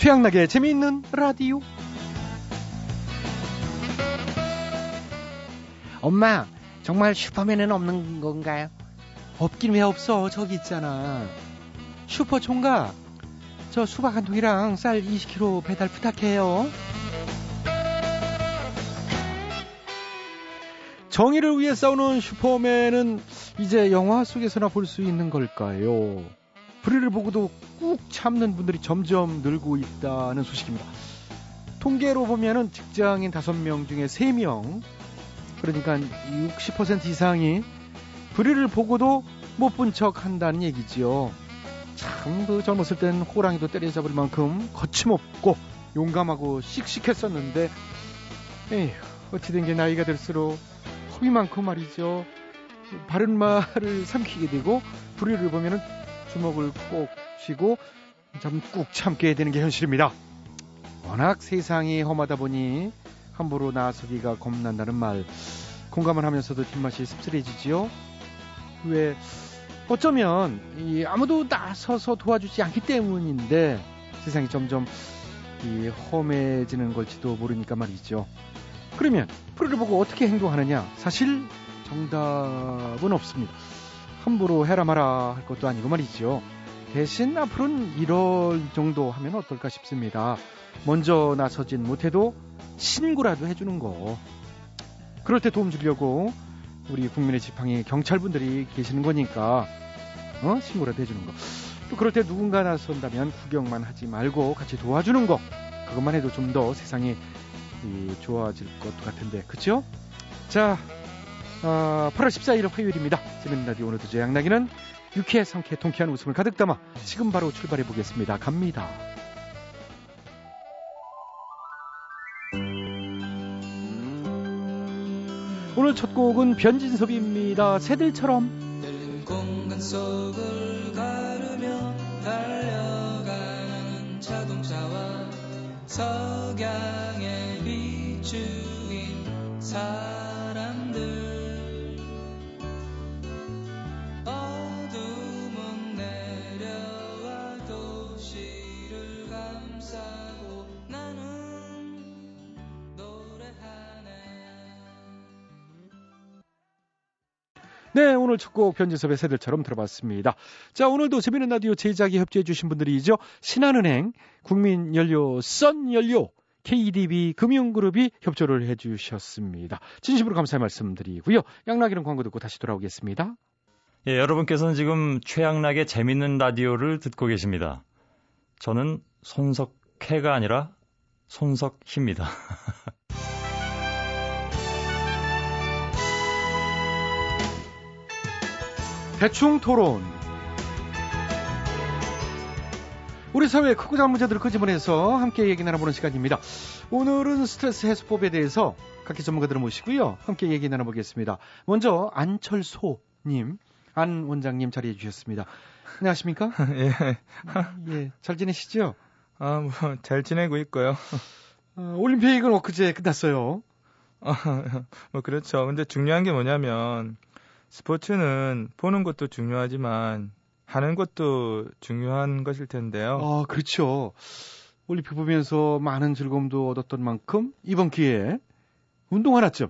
최양락의 재미있는 라디오. 엄마, 정말 슈퍼맨은 없는 건가요? 없긴 왜 없어. 저기 있잖아. 슈퍼 총각. 저 수박 한 통이랑 쌀 20kg 배달 부탁해요. 정의를 위해 싸우는 슈퍼맨은 이제 영화 속에서나 볼 수 있는 걸까요? 불의를 보고도 꾹 참는 분들이 점점 늘고 있다는 소식입니다. 통계로 보면은 직장인 5명 중에 3명, 그러니까 60% 이상이 불의를 보고도 못 본 척 한다는 얘기지요. 참, 그 젊었을 땐 호랑이도 때려잡을 만큼 거침없고 용감하고 씩씩했었는데, 에휴, 어찌 된 게 나이가 들수록 많고 말이죠. 바른 말을 삼키게 되고, 불의를 보면은 주먹을 꼭 쥐고 꾹 참게 되는 게 현실입니다. 워낙 세상이 험하다 보니 함부로 나서기가 겁난다는 말 공감을 하면서도 뒷맛이 씁쓸해지지요. 왜 어쩌면 이 아무도 나서서 도와주지 않기 때문인데 세상이 점점 이 험해지는 걸지도 모르니까 말이죠. 그러면 프로를 보고 어떻게 행동하느냐? 사실 정답은 없습니다. 함부로 해라 마라 할 것도 아니고 말이죠. 대신 앞으로는 이럴 정도 하면 어떨까 싶습니다. 먼저 나서진 못해도 신고라도 해주는 거. 그럴 때 도움 주려고 우리 국민의 지팡이 경찰분들이 계시는 거니까 어? 신고라도 해주는 거. 또 그럴 때 누군가 나선다면 구경만 하지 말고 같이 도와주는 거. 그것만 해도 좀 더 세상이 좋아질 것 같은데, 그쵸? 자, 어, 8월 14일 화요일입니다. 재밌는 라디오 오늘도 제 양나기는 유쾌, 상쾌, 통쾌한 웃음을 가득 담아 지금 바로 출발해 보겠습니다. 갑니다. 오늘 첫 곡은 변진섭입니다. 새들처럼. 공간 속을 가르며 달려가는 자동차와 석양의 비추인 사 네, 오늘 첫 곡 변진섭의 새들처럼 들어봤습니다. 자, 오늘도 재미있는 라디오 제작에 협조해주신 분들이죠. 신한은행, 국민연료, 썬연료, KDB 금융그룹이 협조를 해주셨습니다. 진심으로 감사의 말씀드리고요. 양락이는 광고 듣고 다시 돌아오겠습니다. 예, 여러분께서는 지금 최양락의 재밌는 라디오를 듣고 계십니다. 저는 손석해가 아니라 손석희입니다. 대충 토론. 우리 사회의 크고 작은 문제들을 끄집어내서 함께 얘기 나눠보는 시간입니다. 오늘은 스트레스 해소법에 대해서 각기 전문가들을 모시고요. 함께 얘기 나눠보겠습니다. 먼저 안철소님, 안 원장님 자리해 주셨습니다. 안녕하십니까? 예. 예. 잘 지내시죠? 아, 뭐, 잘 지내고 있고요. 어, 올림픽은 엊그제 끝났어요. 아, 뭐, 그렇죠. 근데 중요한 게 뭐냐면, 스포츠는 보는 것도 중요하지만 하는 것도 중요한 것일 텐데요. 아, 그렇죠. 올림픽 보면서 많은 즐거움도 얻었던 만큼 이번 기회에 운동 하나쯤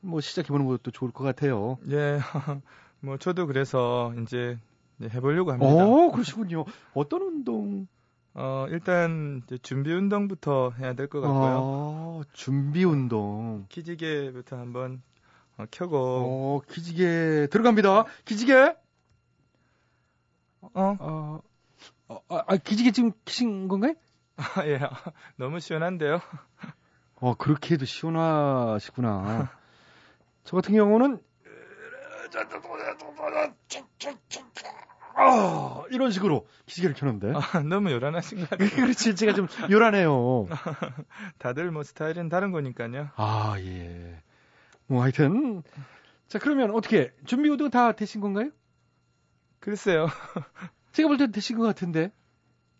뭐 시작해보는 것도 좋을 것 같아요. 예, 뭐 저도 그래서 이제 해보려고 합니다. 어, 그러시군요. 어떤 운동? 어, 일단 준비 운동부터 해야 될 것 같고요. 아, 준비 운동. 키지개부터 한번 어, 켜고. 어, 기지개 들어갑니다. 기지개. 어? 어, 어 아, 아, 기지개 지금 키신 건가요? 아, 예. 너무 시원한데요. 어, 그렇게 해도 시원하시구나. 저 같은 경우는 아, 이런 식으로 기지개를 켜는데. 아, 너무 요란하신 것 같아요. 그렇지, 제가 좀 요란해요. 다들 뭐 스타일은 다른 거니까요. 아, 예. 뭐 하여튼 자 그러면 어떻게 준비 운동 다 되신 건가요? 글쎄요. 제가 볼 때 되신 것 같은데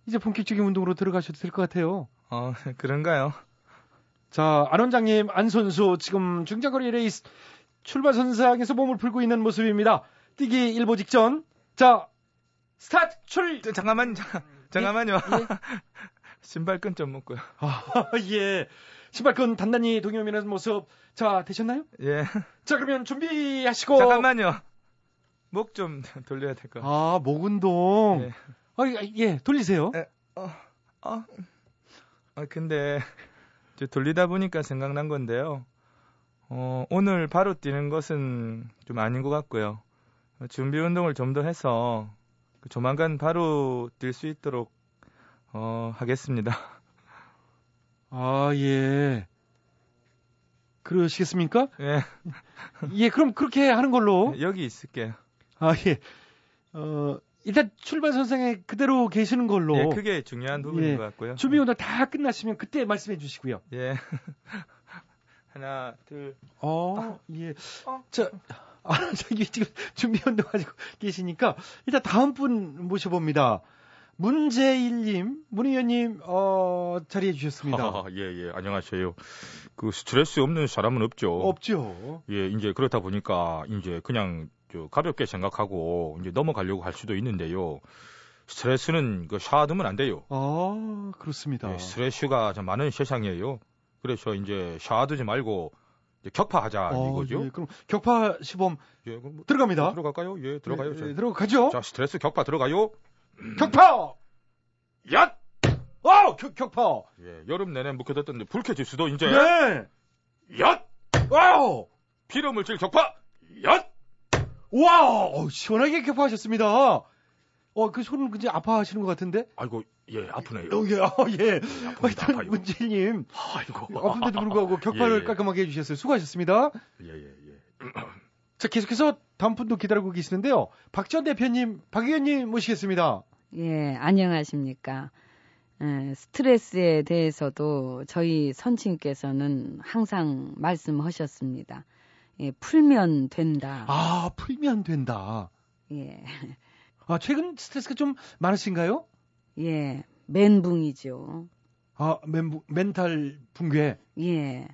이제 본격적인 운동으로 들어가셔도 될 것 같아요. 어 그런가요? 자, 안 원장님, 안 선수 지금 중장거리 레이스 출발 선상에서 몸을 풀고 있는 모습입니다. 뛰기 일보 직전. 자, 스타트 출. 잠깐만, 잠깐만요. 예? 신발끈 좀 묶고요. 아, 예. 신발끈 단단히 동요미는 모습. 자, 되셨나요? 예. 자, 그러면 준비하시고. 잠깐만요. 목 좀 돌려야 될 것. 아, 목 운동. 예. 아, 예, 돌리세요. 에, 어, 어. 아, 근데, 저 돌리다 보니까 생각난 건데요. 어, 오늘 바로 뛰는 것은 좀 아닌 것 같고요. 어, 준비 운동을 좀 더 해서 그 조만간 바로 뛸 수 있도록 어, 하겠습니다. 아, 예. 그러시겠습니까? 예, 예, 그럼 그렇게 하는 걸로. 여기 있을게요. 아, 예. 어, 일단 출발 선상에 그대로 계시는 걸로. 예, 그게 중요한 부분인 예. 것 같고요. 준비 운동 다 끝나시면 그때 말씀해 주시고요. 예. 하나, 둘. 어, 예. 어. 자, 아, 저기 지금 준비 운동 가지고 계시니까 일단 다음 분 모셔봅니다. 문재일님, 문 의원님, 어, 자리해 주셨습니다. 아, 예, 예, 안녕하세요. 그 스트레스 없는 사람은 없죠. 없죠. 예, 이제 그렇다 보니까 이제 그냥 저 가볍게 생각하고 이제 넘어가려고 할 수도 있는데요. 스트레스는 그 샤두면 안 돼요. 아, 그렇습니다. 예, 스트레스가 좀 많은 세상이에요. 그래서 이제 쌓아두지 말고 이제 격파하자 어, 이거죠. 예, 그럼 격파 시범 예, 그럼 뭐 들어갑니다. 들어갈까요? 예, 들어가요. 예, 예, 자. 들어가죠. 자, 스트레스 격파 들어가요. 격파! 야! 어, 격, 격파! 예, 여름 내내 묵혀뒀던 불쾌지수도 이제 네! 야! wow! 피로 물질 격파! 야! wow! 어, 시원하게 격파하셨습니다. 어, 그 손은 이제 아파하시는 것 같은데? 아이고, 예, 아프네요. 어, 예, 어, 예. 아픕니다, 하여튼, 아파요. 문재일님. 아이고. 아픈데도 불구하고 격파를 예, 예. 깔끔하게 해주셨어요. 수고하셨습니다. 예, 예, 예. 자, 계속해서 다음 분도 기다리고 계시는데요. 박지원 대표님, 박 의원님 모시겠습니다. 예, 안녕하십니까. 에, 스트레스에 대해서도 저희 선친께서는 항상 말씀하셨습니다. 예, 풀면 된다. 아, 풀면 된다. 예, 아, 최근 스트레스가 좀 많으신가요? 예, 멘붕이죠. 아, 멘, 멘탈 붕괴. 예,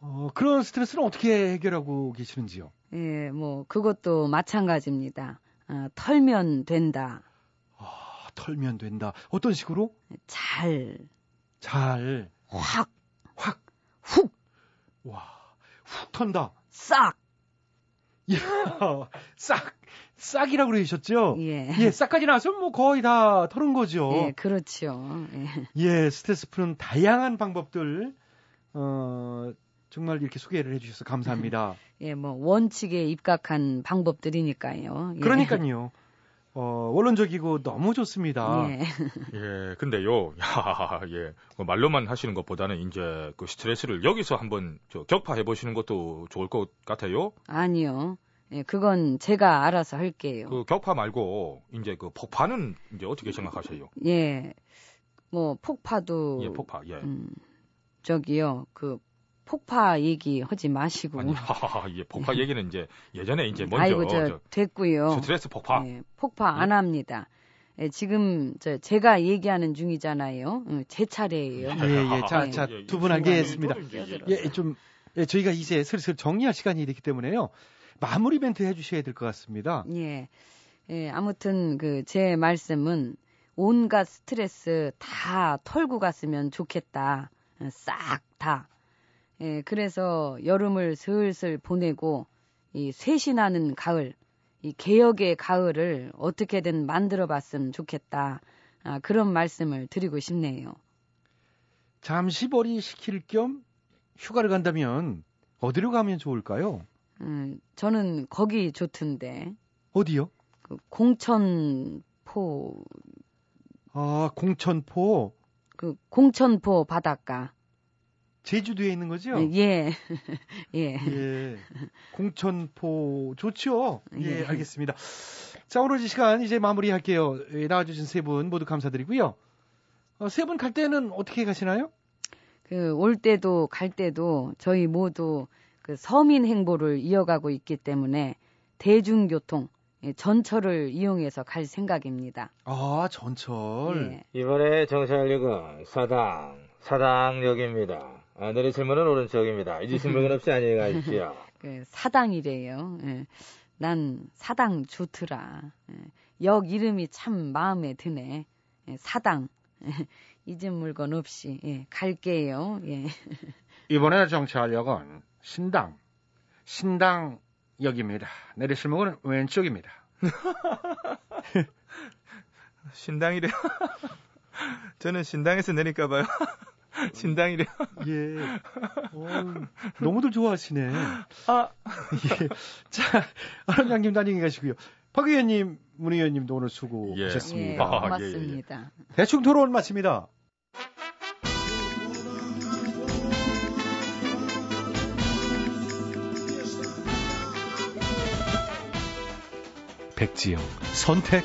어, 그런 스트레스는 어떻게 해결하고 계시는지요? 예, 뭐, 그것도 마찬가지입니다. 아, 털면 된다. 아, 털면 된다. 어떤 식으로? 잘, 잘, 확, 확, 훅, 와, 훅 턴다. 싹. 이야, 싹, 싹이라고 그러셨죠? 예. 예, 싹까지 나왔으면 뭐 거의 다 털은 거죠. 예, 그렇죠. 예. 예, 스트레스 푸는 다양한 방법들, 어, 정말 이렇게 소개를 해주셔서 감사합니다. 예, 뭐, 원칙에 입각한 방법들이니까요. 예. 그러니까요. 어, 원론적이고 너무 좋습니다. 예. 예, 근데요, 야, 예, 뭐 말로만 하시는 것보다는 이제 그 스트레스를 여기서 한번 저 격파해 보시는 것도 좋을 것 같아요. 아니요. 예, 그건 제가 알아서 할게요. 그 격파 말고 이제 그 폭파는 이제 어떻게 생각하세요? 예. 뭐, 폭파도. 예, 폭파, 예. 음, 저기요, 그, 폭파 얘기 하지 마시고. 아니, 하하하, 예, 폭파 얘기는 이제 예전에 이제 먼저 아이고, 저, 저 됐고요. 스트레스 폭파. 예, 폭파 안 합니다. 예, 지금, 저, 제가 얘기하는 중이잖아요. 어, 제 차례예요. 예, 예. 자, 예, 자, 예, 두분 예, 알겠습니다. 저는 이제 예, 좀, 예, 저희가 이제 슬슬 정리할 시간이 됐기 때문에요. 마무리 멘트 해 주셔야 될 것 같습니다. 예. 예, 아무튼 그 제 말씀은 온갖 스트레스 다 털고 갔으면 좋겠다. 어, 싹 다. 예, 그래서 여름을 슬슬 보내고 이 쇄신하는 가을, 이 개혁의 가을을 어떻게든 만들어 봤으면 좋겠다. 아, 그런 말씀을 드리고 싶네요. 잠시 벌이 시킬 겸 휴가를 간다면 어디로 가면 좋을까요? 음, 저는 거기 좋던데. 어디요? 그 공천포 아, 공천포. 그 공천포 바닷가. 제주도에 있는 거죠? 예. 예. 예. 공천포 좋죠? 예, 예. 알겠습니다. 자, 오늘 이 시간 이제 마무리할게요. 예, 나와주신 세 분 모두 감사드리고요. 어, 세 분 갈 때는 어떻게 가시나요? 그 올 때도 갈 때도 저희 모두 그 서민 행보를 이어가고 있기 때문에 대중교통 예, 전철을 이용해서 갈 생각입니다. 아, 전철. 예. 이번에 정찰역은 사당, 사당역입니다. 아, 내리실 문은 오른쪽입니다. 물건 없이 안녕히 가십시오. 그 사당이래요. 예. 난 사당 좋더라. 예. 역 이름이 참 마음에 드네. 예, 사당. 잊은 물건 없이 예, 갈게요. 예. 이번에 정차할 역은 신당, 신당 역입니다. 내리실 목은 왼쪽입니다. 신당이래요. 저는 신당에서 내릴까 봐요. 신당이래요. 예. 어, 너무들 좋아하시네. 아, 예. 자, 아름양님 안녕히 가시고요. 박 의원님, 문 의원님도 오늘 예, 수고하셨습니다. 아, 예, 예. 고맙습니다. 대충 토론 마칩니다. 백지영 선택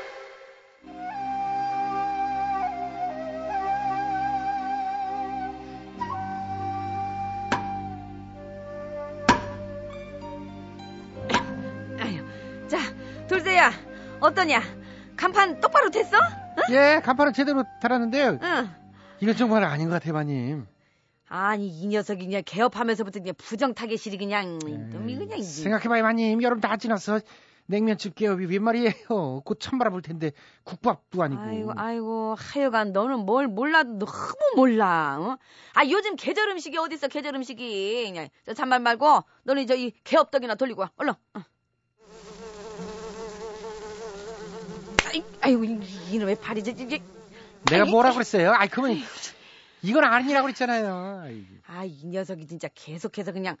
자, 돌쇠야, 어떠냐? 간판 똑바로 됐어? 예, 간판은 제대로 달았는데요. 응. 이건 정말 아닌 것 같아요, 마님. 아니 이 녀석이 그냥 개업하면서부터 그냥 부정 타겟이 그냥 놈이 그냥 이- 생각해봐요, 마님. 여름 다 지났어. 냉면집 개업이 웬 말이에요. 곧 찬바람 불 텐데 국밥도 아니고. 아이고 아이고 하여간 너는 뭘 몰라도 너무 몰라. 어? 아 요즘 계절 음식이 어디 있어 계절 음식이 그냥 저 잔말 말고 너는 저이 개업떡이나 돌리고 와 얼른. 어. 아이, 아이고 이- 이놈의 팔이 저 이게 내가 아이, 뭐라 그랬어요? 아이, 그러면 이건 아니라고 그랬잖아요. 아이. 아이 녀석이 진짜 계속해서 그냥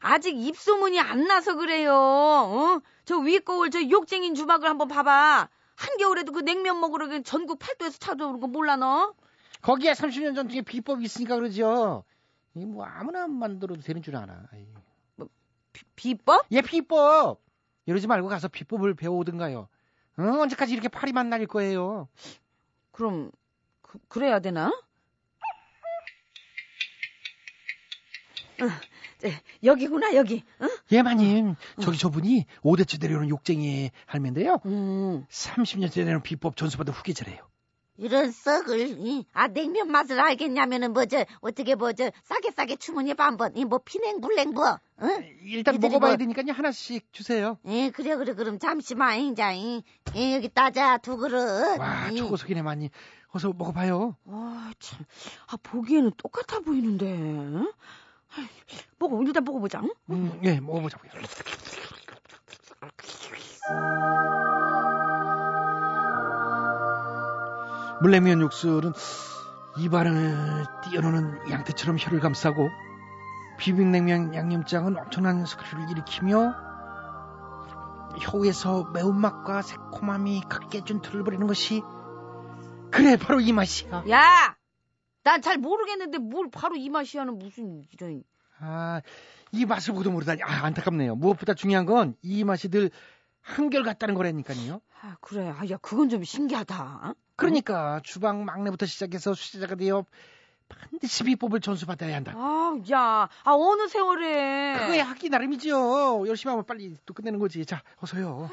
아직 입소문이 안 나서 그래요. 어? 저 윗거울 저 욕쟁인 주막을 한번 봐봐. 한겨울에도 그 냉면 먹으러 전국 팔도에서 찾아오는 거 몰라 너? 거기에 30년 전통의 비법이 있으니까 그러죠. 이 뭐 아무나 만들어도 되는 줄 아나. 아이. 비, 비법? 예, 비법. 이러지 말고 가서 비법을 배워오든가요. 어, 언제까지 이렇게 팔이만 날릴 거예요? 그럼 그, 그래야 되나? 어, 네, 여기구나 여기. 어? 예, 마님. 저기 저분이 5대째 내려오는 욕쟁이 할매인데요. 음. 30년째 내려오는 비법 전수받은 후계자래요. 이런 썩을 이, 아 냉면 맛을 알겠냐면은 뭐저 어떻게 뭐저 싸게 싸게 주문해 봐 한번 이 뭐 피냉 불냉 뭐 응? 일단 먹어봐야 뭐- 되니까요. 하나씩 주세요. 예 그래 그래 그럼 잠시만 인자 이, 예, 여기 따자 두 그릇 와, 이. 초고속이네, 마님. 어서 먹어봐요. 아, 참. 아, 보기에는 똑같아 보이는데. 응? 아이, 먹어, 일단 먹어보자. 응? 음, 예, 먹어보자고요. 물냉면 육수는 입안을 뛰어노는 양태처럼 혀를 감싸고 비빔냉면 양념장은 엄청난 스크류를 일으키며 혀에서 매운맛과 새콤함이 각개준 틀을 벌이는 것이 그래 바로 이 맛이야. 야! 난 잘 모르겠는데 뭘 바로 이 맛이야는 무슨 이런. 아, 이 맛을 보도 모르다니. 아, 안타깝네요. 무엇보다 중요한 건 이 맛이 늘 한결 같다는 거라니까요. 아, 그래. 아, 야, 그건 좀 신기하다. 그러니까 주방 막내부터 시작해서 수제자가 되어 반드시 비법을 전수받아야 한다. 아, 야. 아, 어느 세월에. 그거에 하기 나름이죠. 열심히 하면 빨리 또 끝내는 거지. 자, 어서요.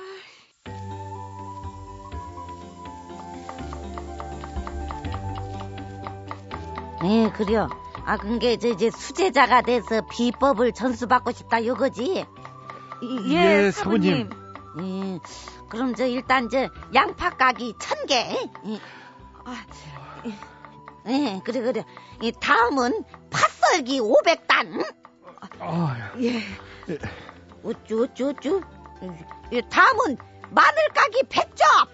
예 그래요 아 그게 저 이제 수제자가 돼서 비법을 전수받고 싶다 요거지 이- 예, 예, 사부님. 사부님. 예 그럼 저 일단 저 양파 까기 천개 예. 아, 예, 그래 그래 이 다음은 팥썰기 500단 아, 예. 우쭈 우쭈 우쭈 이 다음은 마늘 까기 100점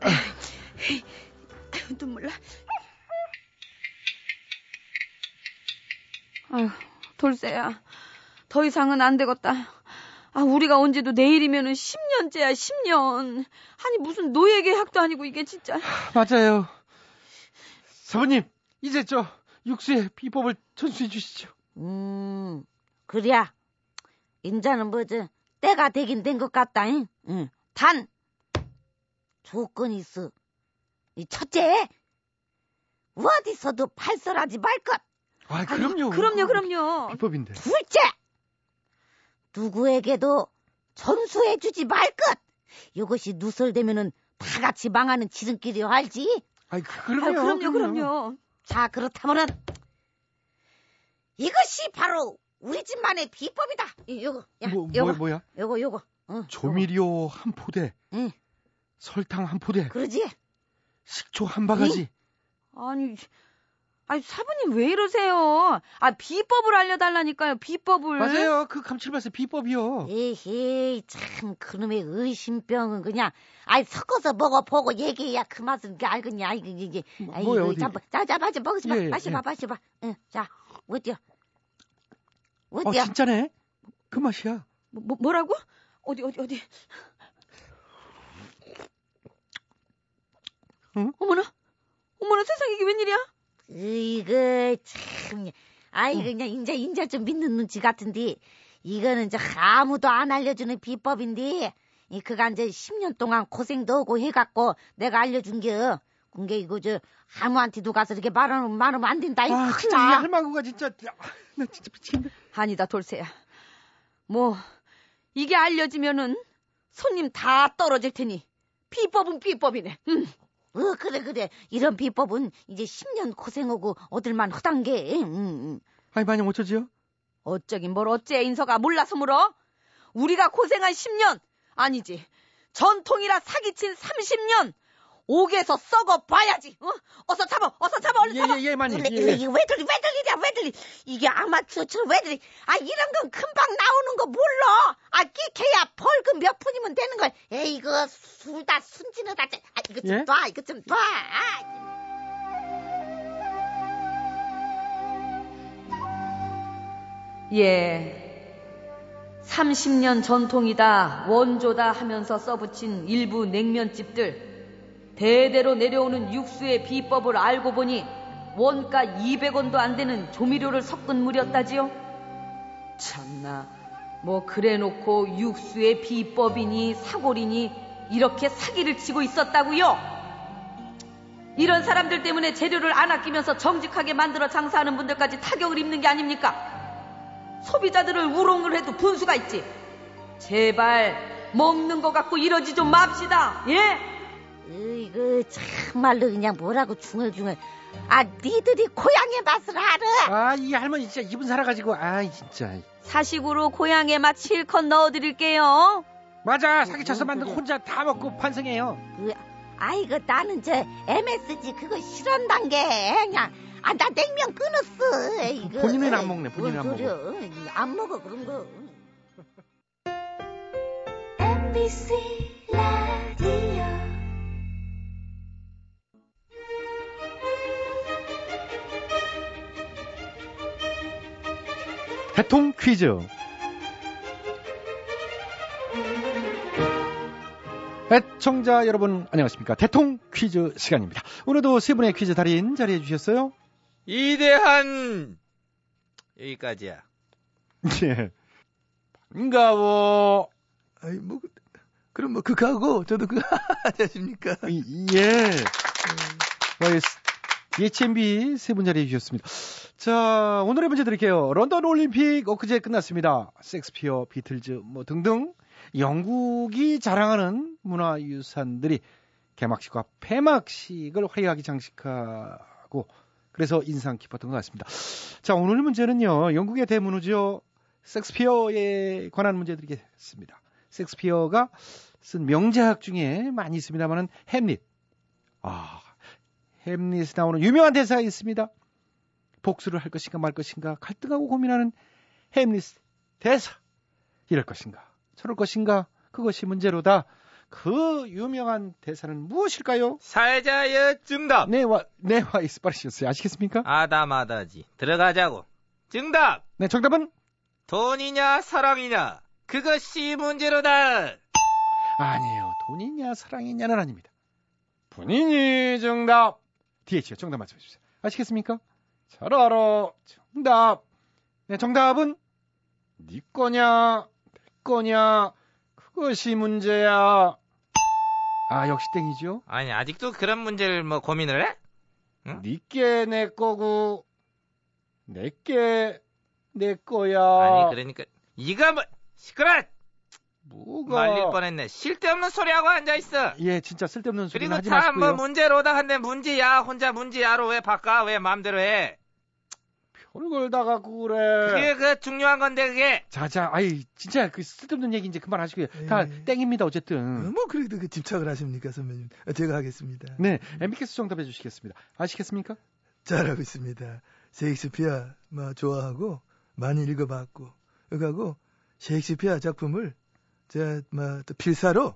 아유, 눈물 나. 아유, 돌쇠야. 더 이상은 안 되겠다. 아, 우리가 온지도 내일이면은 10년째야, 10년. 아니, 무슨 노예 계약도 아니고 이게 진짜. 맞아요. 사부님, 이제 저 육수의 비법을 전수해 주시죠. 음, 그래야. 인자는 뭐지? 때가 되긴 된 것 같다, 잉? 응. 단! 조건이 있어. 이 첫째! 어디서도 발설하지 말 것! 아, 그럼요. 그럼요, 그럼요. 비법인데. 둘째! 누구에게도 전수해주지 말 것! 이것이 누설되면은 다 같이 망하는 지름길이요, 알지? 아이, 아, 그럼요. 그럼요, 그럼요. 자, 그렇다면은, 이것이 바로 우리 집만의 비법이다. 이, 요거, 야, 뭐, 요거, 뭐, 뭐야? 요거, 요거. 응, 조미료 한 포대, 응. 설탕 한 포대, 그러지? 식초 한 바가지. 아니, 아니, 사부님 왜 이러세요? 아, 비법을 알려달라니까요, 비법을. 맞아요. 그 감칠맛의 비법이요. 에헤이, 참, 그놈의 의심병은 그냥, 아이, 섞어서 먹어보고 얘기해야 그 맛은 그 알겠냐, 이게, 이게. 뭐, 아이, 뭐야, 그, 어디? 자, 자, 자, 마셔, 먹으지 마. 예, 예, 마셔봐, 예. 마셔봐. 응, 자, 어때요? 어, 어때요? 진짜네. 그 맛이야. 뭐, 뭐- 뭐라고? 어디, 어디, 어디. 응? 어머나, 어머나 세상에 이게 웬일이야? 이거 참 아이 그냥 인자 인자 좀 믿는 눈치 같은데 이거는 저 아무도 안 알려주는 비법인데 이 그간 이제 10년 동안 고생도 하고 해갖고 내가 알려준 게 그게 이거 저 아무한테도 가서 이렇게 말하면 말하면 안 된다 이 아, 진짜 이 나. 할망구가 진짜. 야, 나 진짜 미치겠네. 아니다, 돌쇠야. 뭐, 이게 알려지면은 손님 다 떨어질 테니 비법은 비법이네. 음. 어 그래 그래 이런 비법은 이제 10년 고생하고 얻을만 하단 게 응, 응. 아니, 만약 어쩌지요? 어쩌긴 뭘 어째 인서가 몰라서 물어? 우리가 고생한 10년 아니지 전통이라 사기친 30년 옥에서 썩어 봐야지 어? 어서 잡아 어서 잡아 얼른 예, 잡아 예, 예, 마님. 그래, 예, 예. 이게 왜 들리 왜 들리냐 왜 들리 이게 아마추어처럼 왜 들리 아 이런 건 금방 나오는 거 몰라 아 끼케야 벌금 몇 푼이면 되는 걸 에이 이거 술다 순진하다 아 이거 좀 예? 놔 이거 좀놔 아. 예 30년 전통이다 원조다 하면서 써붙인 일부 냉면집들 대대로 내려오는 육수의 비법을 알고 보니 원가 200원도 안 되는 조미료를 섞은 물이었다지요 참나 뭐 그래놓고 육수의 비법이니 사골이니 이렇게 사기를 치고 있었다고요 이런 사람들 때문에 재료를 안 아끼면서 정직하게 만들어 장사하는 분들까지 타격을 입는 게 아닙니까? 소비자들을 우롱을 해도 분수가 있지. 제발 먹는 거 갖고 이러지 좀 맙시다. 예? 이거 참말로 그냥 뭐라고 중얼중얼 아 니들이 고향의 맛을 알아 아, 이 할머니 진짜 입은 살아가지고, 아이, 진짜. 사식으로 고향에 맛 실컷 넣어드릴게요. 맞아, 사기쳐서 만든 거 혼자 다 먹고 반성해요. 그, 아이고 나는 저 MSG 그거 싫어한단 게 그냥. 아 나 냉면 끊었어. 이거 본인은 안 먹네, 본인은 안뭔 소리야. 안 먹어 그런 거. MBC 라디오. 대통 퀴즈. 애청자 여러분 안녕하십니까? 대통 퀴즈 시간입니다. 오늘도 세 분의 퀴즈 달인 자리해 주셨어요. 이대한! 여기까지야. 예. 반가워. 아이 뭐 그- 그럼 뭐 그거 하고? 저도 그거 하십니까? 이- 예. YS EHMB 세 분 자리해 주셨습니다. 자 오늘의 문제 드릴게요. 런던 올림픽 엊그제 끝났습니다. 섹스피어 비틀즈 뭐 등등 영국이 자랑하는 문화유산들이 개막식과 폐막식을 화려하게 장식하고 그래서 인상 깊었던 것 같습니다. 자, 오늘 문제는요, 영국의 대문호죠. 섹스피어에 관한 문제 드리겠습니다. 섹스피어가 쓴 명작 중에 많이 있습니다만은 햄릿. 아, 햄릿에 나오는 유명한 대사가 있습니다. 복수를 할 것인가 말 것인가 갈등하고 고민하는 햄릿 대사. 이럴 것인가 저럴 것인가 그것이 문제로다. 그 유명한 대사는 무엇일까요? 살자의 정답. 네, 와, 네, 와 이스 빠르셨어요. 아시겠습니까? 아다마다지. 들어가자고. 정답! 네, 정답은 돈이냐, 사랑이냐? 그것이 문제로다! 아니에요. 돈이냐 사랑이냐는 아닙니다. 본인이 정답. DH요. 정답 맞춰 주세요. 아시겠습니까? 잘 알아. 정답. 네, 정답은 네 거냐, 내 거냐. 그것이 문제야. 아, 역시 땡이죠. 아니, 아직도 그런 문제를 뭐 고민을 해? 니께 내 거고 내께 내 거야. 아니, 그러니까, 이가 뭐, 시끄러! 뭐가 말릴 뻔했네. 쓸데없는 소리하고 앉아있어! 예, 진짜 쓸데없는 그리고 하지 다뭐 마시고요. 문제로다 한데 문제야. 혼자 문제야로 왜 바꿔? 왜 마음대로 해? 다 갖고 그래. 그게 그 중요한 건데, 그게! 자자, 아이 진짜 그 쓸데없는 얘기 이제 그만 하시고요. 다 예. 땡입니다 어, 어쨌든. 뭐 그래도 그 집착을 하십니까 선배님? 어, 제가 하겠습니다. 네, MBK스 정답해 주시겠습니다. 아시겠습니까? 잘하고 있습니다. 셰익스피어 뭐 좋아하고 많이 읽어봤고 그하고 셰익스피어 작품을 제가 뭐 또 필사로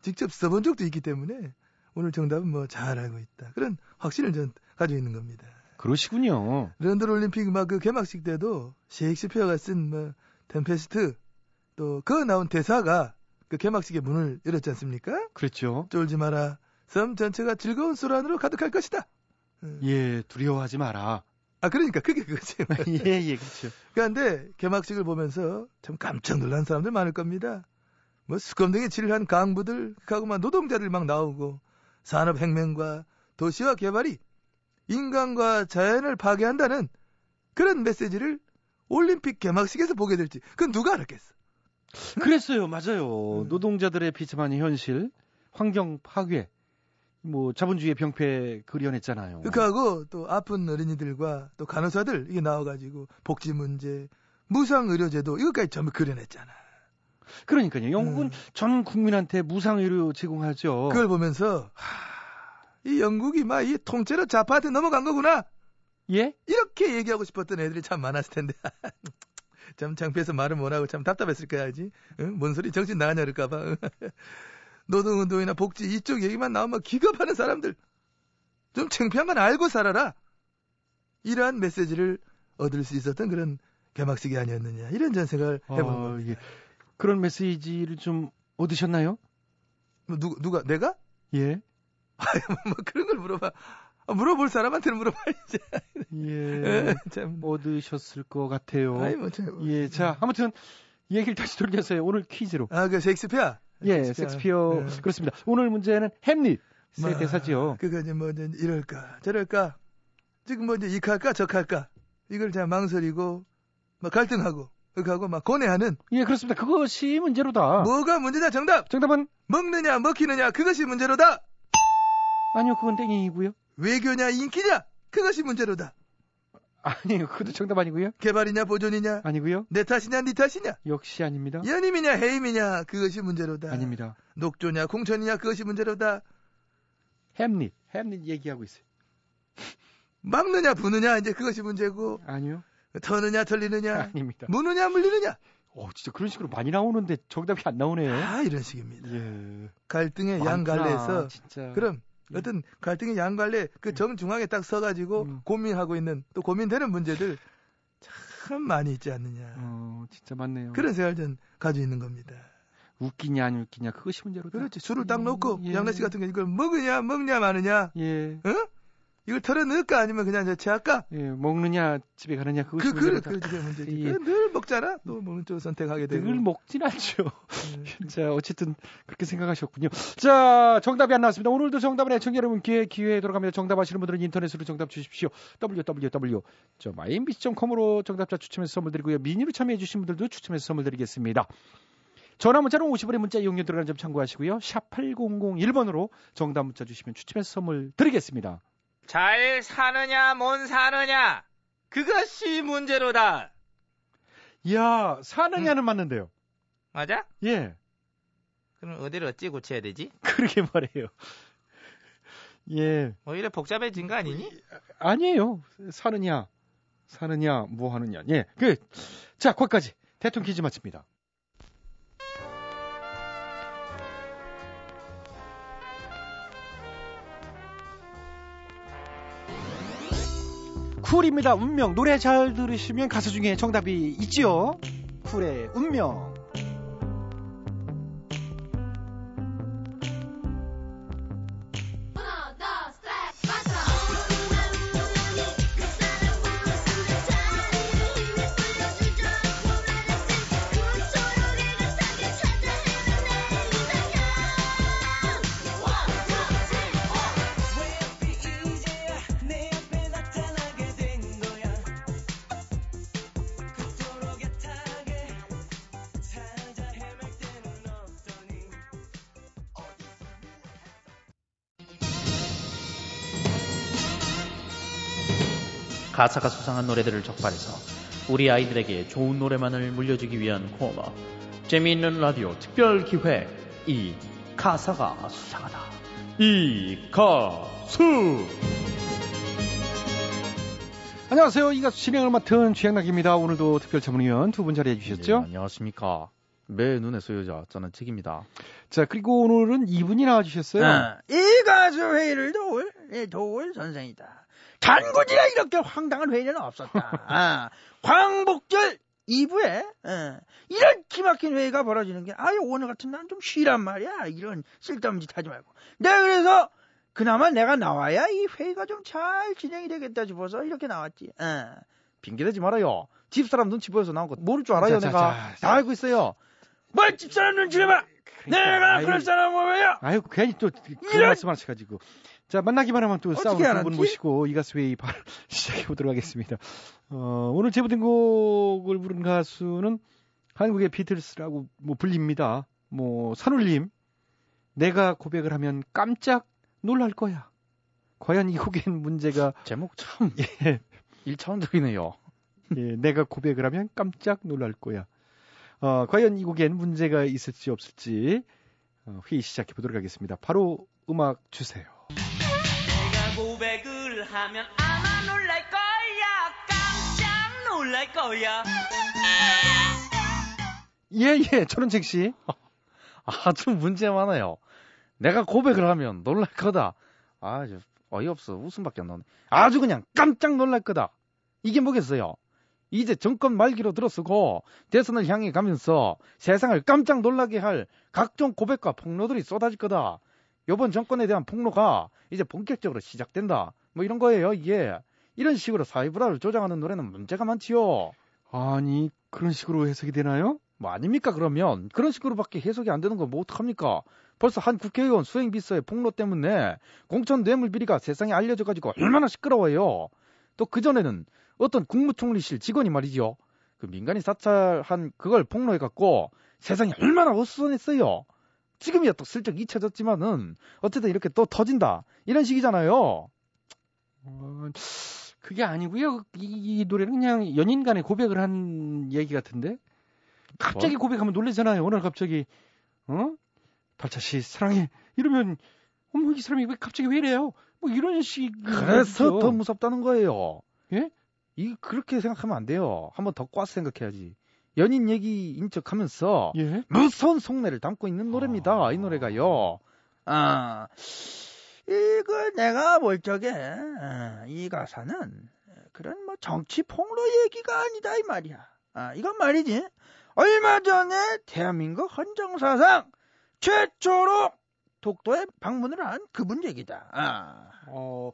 직접 써본 적도 있기 때문에 오늘 정답은 뭐 잘 알고 있다. 그런 확신을 전 가지고 있는 겁니다. 그러시군요. 런던 올림픽 막 그 개막식 때도 셰익스피어가 쓴뭐 템페스트 또 그 나온 대사가 그 개막식의 문을 열었지 않습니까? 그렇죠. 쫄지 마라. 섬 전체가 즐거운 소란으로 가득할 것이다. 음. 예, 두려워하지 마라. 아 그러니까 그게 그거지. 예, 예, 그렇죠. 그런데 개막식을 보면서 참 깜짝 놀란 사람들 많을 겁니다. 뭐 수검등에 칠한 강부들, 하고 막 노동자들 막 나오고 산업 혁명과 도시화 개발이 인간과 자연을 파괴한다는 그런 메시지를 올림픽 개막식에서 보게 될지 그건 누가 알았겠어. 그랬어요, 맞아요. 음. 노동자들의 비참한 현실, 환경 파괴, 뭐 자본주의의 병폐 그려냈잖아요. 그하고 또 아픈 어린이들과 또 간호사들 이게 나와가지고 복지 문제, 무상 의료제도 이것까지 전부 그려냈잖아. 그러니까요. 영국은 음. 전 국민한테 무상 의료 제공하죠. 그걸 보면서 하, 이 영국이 막 이 통째로 좌파한테 넘어간 거구나. 예? 이렇게 얘기하고 싶었던 애들이 참 많았을 텐데. 참 창피해서 말을 못하고 참 답답했을 거야지. 응? 뭔 소리 정신 나가냐 그럴까봐. 응? 노동운동이나 복지 이쪽 얘기만 나오면 기겁하는 사람들. 좀 창피한 건 알고 살아라. 이러한 메시지를 얻을 수 있었던 그런 개막식이 아니었느냐. 이런 전 생각을 해본 어, 겁니다. 예. 그런 메시지를 좀 얻으셨나요? 뭐 누, 누가 내가? 예. 뭐 그런 걸 물어봐. 아, 물어볼 사람한테는 물어봐야지. 예. 참. 얻으셨을 것 같아요. 아이 뭐 참. 예. 자, 아무튼 얘기를 다시 돌려서요. 오늘 퀴즈로. 아, 그 셰익스피어. 예, 섹스피어 예. 그렇습니다. 오늘 문제는 햄릿 의 뭐, 대사지요. 그거 이제 뭐 이제 이럴까 저럴까 지금 뭐 이제 이할까 저할까 이걸 자 망설이고 막 갈등하고 그하고 막 고뇌하는 예, 그렇습니다. 그것이 문제로다. 뭐가 문제냐 정답 정답은 먹느냐 먹히느냐 그것이 문제로다 아니요, 그건 땡이고요. 외교냐 인기냐 그것이 문제로다 아니요, 그것도 정답 아니고요. 개발이냐 보존이냐 아니고요. 내 탓이냐 네 탓이냐 역시 아닙니다. 연임이냐 해임이냐 그것이 문제로다 아닙니다. 녹조냐 공천이냐 그것이 문제로다 햄릿, 햄릿 얘기하고 있어요. 막느냐 부느냐 이제 그것이 문제고 아니요, 터느냐 털리느냐 아닙니다. 무느냐 물리느냐 어, 진짜 그런 식으로 많이 나오는데 정답이 안 나오네요. 아 이런 식입니다 예. 갈등의 양갈래에서. 그럼 예. 어떤 갈등의 양갈래 그 정중앙에 딱 서가지고 음. 고민하고 있는 또 고민되는 문제들 참 많이 있지 않느냐 어, 진짜 맞네요. 그런 생각을 전 가지고 있는 겁니다. 웃기냐 안 웃기냐 그것이 문제로다. 그렇지 술을 딱 놓고 예. 양래 씨 같은 게 이걸 먹으냐 먹냐 마느냐 예, 어? 이걸 털어 넣을까 아니면 그냥 이제 체할까? 예, 먹느냐 집에 가느냐 그것이 그, 그. 그, 그게 문제지. 예. 그늘 먹잖아. 또 먹는 쪽을 선택하게 되고. 늘 먹진 않죠. 예. 자, 어쨌든 그렇게 생각하셨군요. 자, 정답이 안 나왔습니다. 오늘도 정답은 애청자 여러분께 기회에 돌아갑니다. 정답 아시는 분들은 인터넷으로 정답 주십시오. www.imbc.com으로 정답자 추첨해서 선물 드리고요. 미니로 참여해 주신 분들도 추첨해서 선물 드리겠습니다. 전화 문자는 50원의 문자 이용료 들어가는 점 참고하시고요. 샵 8001번으로 정답 문자 주시면 추첨해서 선물 드리겠습니다. 잘 사느냐, 못 사느냐. 그것이 문제로다. 이야, 사느냐는 맞는데요. 맞아? 예, 그럼 어디를 어찌 고쳐야 되지? 그러게 말해요. 예, 오히려 복잡해진 거 아니니? 아니에요. 사느냐, 사느냐, 뭐 하느냐. 예. 그, 자, 거기까지. 대통령 퀴즈 마칩니다. 쿨입니다. 운명. 노래 잘 들으시면 가수 중에 정답이 있지요. 쿨의 운명. 가사가 수상한 노래들을 적발해서 우리 아이들에게 좋은 노래만을 물려주기 위한 코너 재미있는 라디오 특별 기획 이 가사가 수상하다 이 가수 안녕하세요. 이 가수 진행을 맡은 주양락입니다. 오늘도 특별 자문위원 두 분 자리해 주셨죠? 예, 안녕하십니까 매 눈의 소유자 저는 책입니다 자, 그리고 오늘은 이분이 나와주셨어요. 아, 이 가수 회의를 도울, 예, 도울 선생이다. 단군이라 이렇게 황당한 회의는 없었다. 아, 광복절 2부에 예, 이런 기막힌 회의가 벌어지는 게 아유 오늘 같은 날은 좀 쉬란 말이야. 이런 쓸데없는 짓 하지 말고. 내가 그래서 그나마 내가 나와야 이 회의가 좀 잘 진행이 되겠다 싶어서 이렇게 나왔지. 예. 핑계대지 말아요 집사람 눈치 보여서 나온 거 모를 줄 알아요 자, 자, 내가 자, 다 알고 있어요 뭘 집사람 눈치를 봐. 내가 아유, 그럴 사람 뭐예요? 아유, 괜히 또 그런 이런- 말씀 하셔가지고. 자, 만나기만 하면 또 싸우는 두 알았지? 분 모시고 이 가수 회의 바로 시작해 보도록 하겠습니다. 어, 오늘 제보된 곡을 부른 가수는 한국의 비틀스라고 뭐 불립니다. 뭐 산울림, 내가 고백을 하면 깜짝 놀랄 거야. 과연 이 곡엔 문제가 제목 참 예, 1차원적이네요 예, 내가 고백을 하면 깜짝 놀랄 거야. 어, 과연 이 곡엔 문제가 있을지 없을지 어, 회의 시작해 보도록 하겠습니다. 바로 음악 주세요. 고백을 하면 아마 놀랄 거야 깜짝 놀랄 거야 예, 예, 전원책 씨. 아주 문제 많아요. 내가 고백을 하면 놀랄 거다. 아주 어이없어. 웃음밖에 안 나오네. 아주 그냥 깜짝 놀랄 거다. 이게 뭐겠어요? 이제 정권 말기로 들어서고 대선을 향해 가면서 세상을 깜짝 놀라게 할 각종 고백과 폭로들이 쏟아질 거다. 요번 정권에 대한 폭로가 이제 본격적으로 시작된다. 뭐 이런 거예요, 이게. 이런 식으로 사회불화를 조장하는 노래는 문제가 많지요. 아니, 그런 식으로 해석이 되나요? 뭐 아닙니까 그러면 그런 식으로밖에 해석이 안 되는 건뭐 어떡합니까 벌써 한 국회의원 수행 비서의 폭로 때문에 공천 뇌물 비리가 세상에 알려져 가지고 얼마나 시끄러워요 또 그 전에는 어떤 국무총리실 직원이 말이죠 그 민간인 사찰한 그걸 폭로해 갖고 세상이 얼마나 어수선했어요 지금이야 또 슬쩍 잊혀졌지만은 어쨌든 이렇게 또 터진다 이런 식이잖아요 어, 그게 아니고요. 이, 이 노래는 그냥 연인 간에 고백을 한 얘기 같은데. 갑자기 고백하면 놀라잖아요. 오늘 갑자기 어? 발차 씨 사랑해 이러면 어머 이 사람이 왜 갑자기 왜 이래요? 뭐 이런 식 그래서 더 무섭다는 거예요. 예? 이 그렇게 생각하면 안 돼요. 한번 더 꽈서 생각해야지. 연인 얘기인 척 하면서 예? 무서운 속내를 담고 있는 노래입니다. 이 노래가요. 아, 이거 내가 볼 적에 아, 이 가사는 그런 뭐 정치 폭로 얘기가 아니다 이 말이야. 아, 이건 말이지. 얼마 전에 대한민국 헌정사상 최초로 독도에 방문을 한 그분 얘기다. 아. 어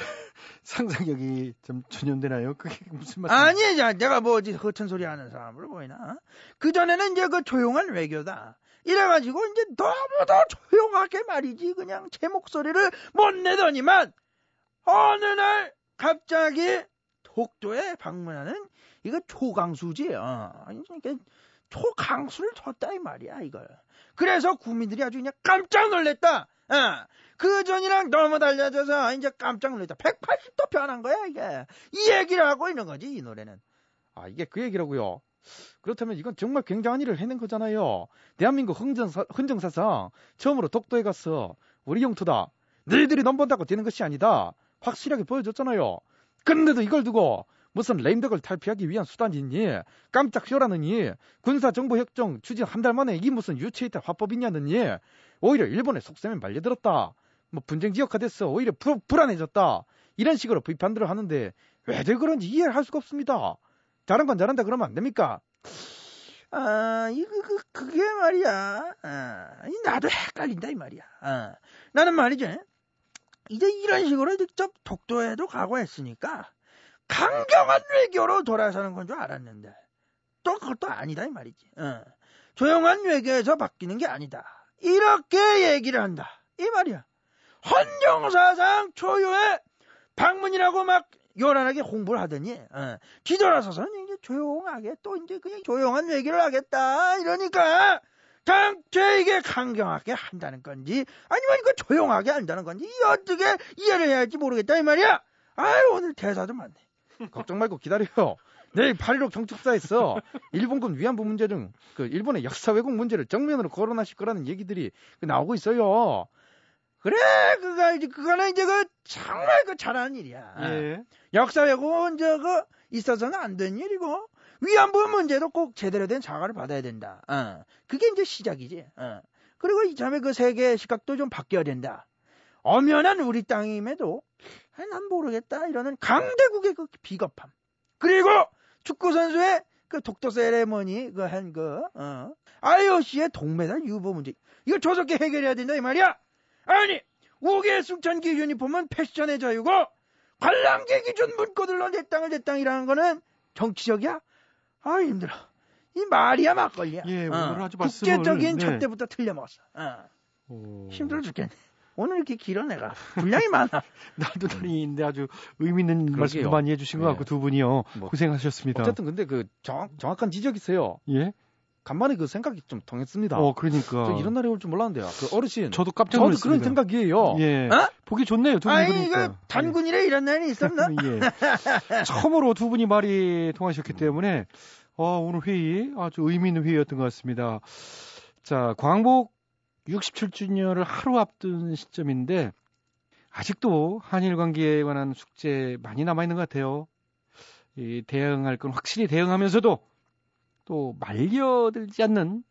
상상력이 좀 전염되나요? 그게 무슨 말씀? 아니, 자, 내가 뭐 어디 허튼 소리 하는 사람으로 보이나? 그 전에는 이제 그 조용한 외교다. 이래가지고 이제 너무도 조용하게 말이지. 그냥 제 목소리를 못 내더니만 어느 날 갑자기 독도에 방문하는 이거 초강수지요. 아니, 이게 초강수를 줬다 이 말이야 이걸. 그래서 국민들이 아주 그냥 깜짝 놀랐다. 어, 그 전이랑 너무 달라져서 이제 깜짝 놀랐다. 180도 변한 거야 이게. 이 얘기를 하고 있는 거지 이 노래는. 아, 이게 그 얘기라고요. 그렇다면 이건 정말 굉장한 일을 해낸 거잖아요. 대한민국 헌정사, 헌정사상 처음으로 독도에 가서 우리 영토다. 너희들이 넘본다고 되는 것이 아니다. 확실하게 보여줬잖아요. 근데도 이걸 두고 무슨 레임덕을 탈피하기 위한 수단이니 깜짝 쇼라느니 군사정보협정 추진 한 달 만에 이 무슨 유체이탈 화법이냐느니 오히려 일본의 속셈에 말려들었다. 뭐 분쟁 지역화됐어. 오히려 불, 불안해졌다. 이런 식으로 비판들을 하는데 왜들 그런지 이해를 할 수가 없습니다. 잘한 건 잘한다 그러면 안 됩니까? 아, 이거, 그, 그게 말이야. 아, 이 나도 헷갈린다, 이 말이야. 아, 나는 말이지. 이제 이런 식으로 직접 독도에도 가고 했으니까, 강경한 외교로 돌아서는 건 줄 알았는데, 또 그것도 아니다, 이 말이지. 어. 조용한 외교에서 바뀌는 게 아니다. 이렇게 얘기를 한다. 이 말이야. 헌정사상 초유의 방문이라고 막 요란하게 홍보를 하더니 어, 뒤돌아서서는 이제 조용하게 또 이제 그냥 조용한 얘기를 하겠다 이러니까 당최 이게 강경하게 한다는 건지 아니면 이거 조용하게 한다는 건지 이 어떻게 이해를 해야 할지 모르겠다 이 말이야 아유 오늘 대사도 많네 걱정 말고 기다려요. 내일 8.15 경축사에서 일본군 위안부 문제 등 그 일본의 역사 왜곡 문제를 정면으로 거론하실 거라는 얘기들이 그 나오고 있어요. 그래 그거 이제 그거는 이제 그 정말 그 잘하는 일이야 예. 역사 왜곡은 저거 있어서는 안 된 일이고 위안부 문제도 꼭 제대로 된 사과를 받아야 된다. 어. 그게 이제 시작이지. 어. 그리고 이참에 그 세계 시각도 좀 바뀌어야 된다. 엄연한 우리 땅임에도 아, 난 모르겠다 이러는 강대국의 그 비겁함. 그리고 축구 선수의 그 독도 세레머니 그 한그 어. IOC의 동메달 유보 문제 이거 조속히 해결해야 된다 이 말이야. 아니 우기의 승천기 유니폼은 패션의 자유고 관람객 기준 문구들로 내 땅을 내 땅이라는 거는 정치적이야? 아 힘들어. 이 말이야 막걸리야. 예, 어, 오늘 아주 말씀을, 국제적인 네. 잣대부터 틀려먹었어. 어. 오. 힘들어 죽겠네. 오늘 이렇게 길어 내가. 분량이 많아. 나도 다리인데 아주 의미 있는. 말씀도 많이 해주신 것 네. 같고 두 분이요 뭐, 고생하셨습니다. 어쨌든 근데 그 정확, 정확한 지적이세요. 예. 간만에 그 생각이 좀 통했습니다. 어 그러니까. 저 이런 날이 올 줄 몰랐는데요. 그 어르신. 저도 깜짝 저도 놀랐습니다. 그런 생각이에요. 예. 어? 보기 좋네요 두분 아니 보니까. 이거 단군이래 이런 날이 있었나? 예. 처음으로 두 분이 말이 통하셨기 때문에 어, 오늘 회의 아주 의미 있는 회의였던 것 같습니다. 자, 광복 67주년을 하루 앞둔 시점인데 아직도 한일 관계에 관한 숙제 많이 남아 있는 것 같아요. 이 대응할 건 확실히 대응하면서도 또 말려들지 않는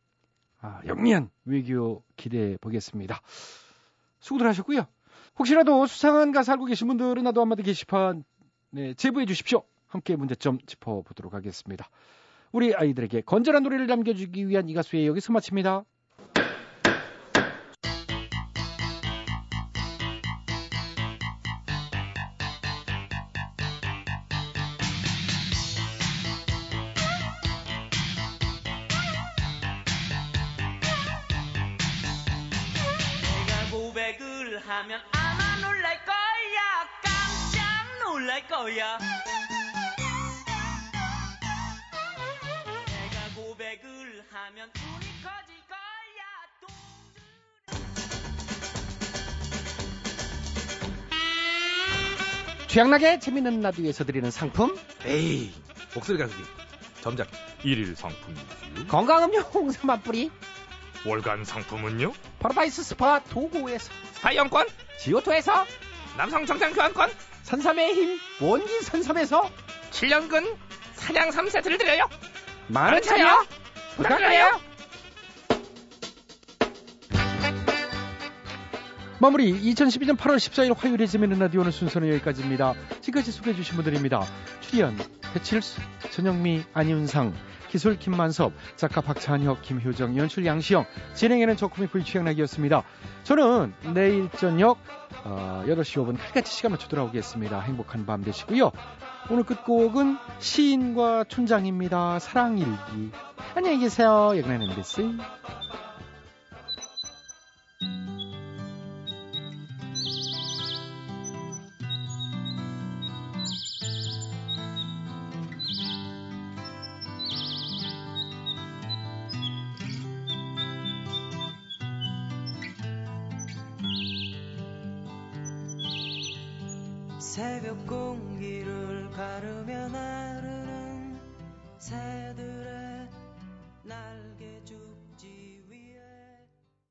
아, 영리한 외교 기대해 보겠습니다. 수고들 하셨고요. 혹시라도 수상한 가사 알고 계신 분들은 나도 한마디 게시판 네, 제보해 주십시오. 함께 문제점 짚어보도록 하겠습니다. 우리 아이들에게 건전한 노래를 남겨주기 위한 이 가수의 여기서 마칩니다. 최양락의 재밌는 라디오에서 드리는 상품 에이 목소리 가습기 점작 일일 상품이지요. 건강음료 홍삼 한 뿌리 월간 상품은요? 파라다이스 스파 도고에서 스파이용권, 지오토에서 남성 정장 교환권, 산삼의 힘 원기 산삼에서 7년근 산양 3세트를 드려요. 많은 참여 참여 부탁드려요. 마무리 2012년 8월 14일 화요일에 재밌는 라디오는 순서는 여기까지입니다. 지금까지 소개해 주신 분들입니다. 출연 배칠수, 전영미, 안윤상, 기술 김만섭, 작가 박찬혁, 김효정, 연출 양시영, 진행에는 저 코미프의 취향락이었습니다. 저는 내일 저녁 어, 8시 5분 칼같이 시간 맞춰 돌아오겠습니다. 행복한 밤 되시고요. 오늘 끝곡은 시인과 촌장입니다. 사랑일기. 안녕히 계세요. 여기는 MBC. 새벽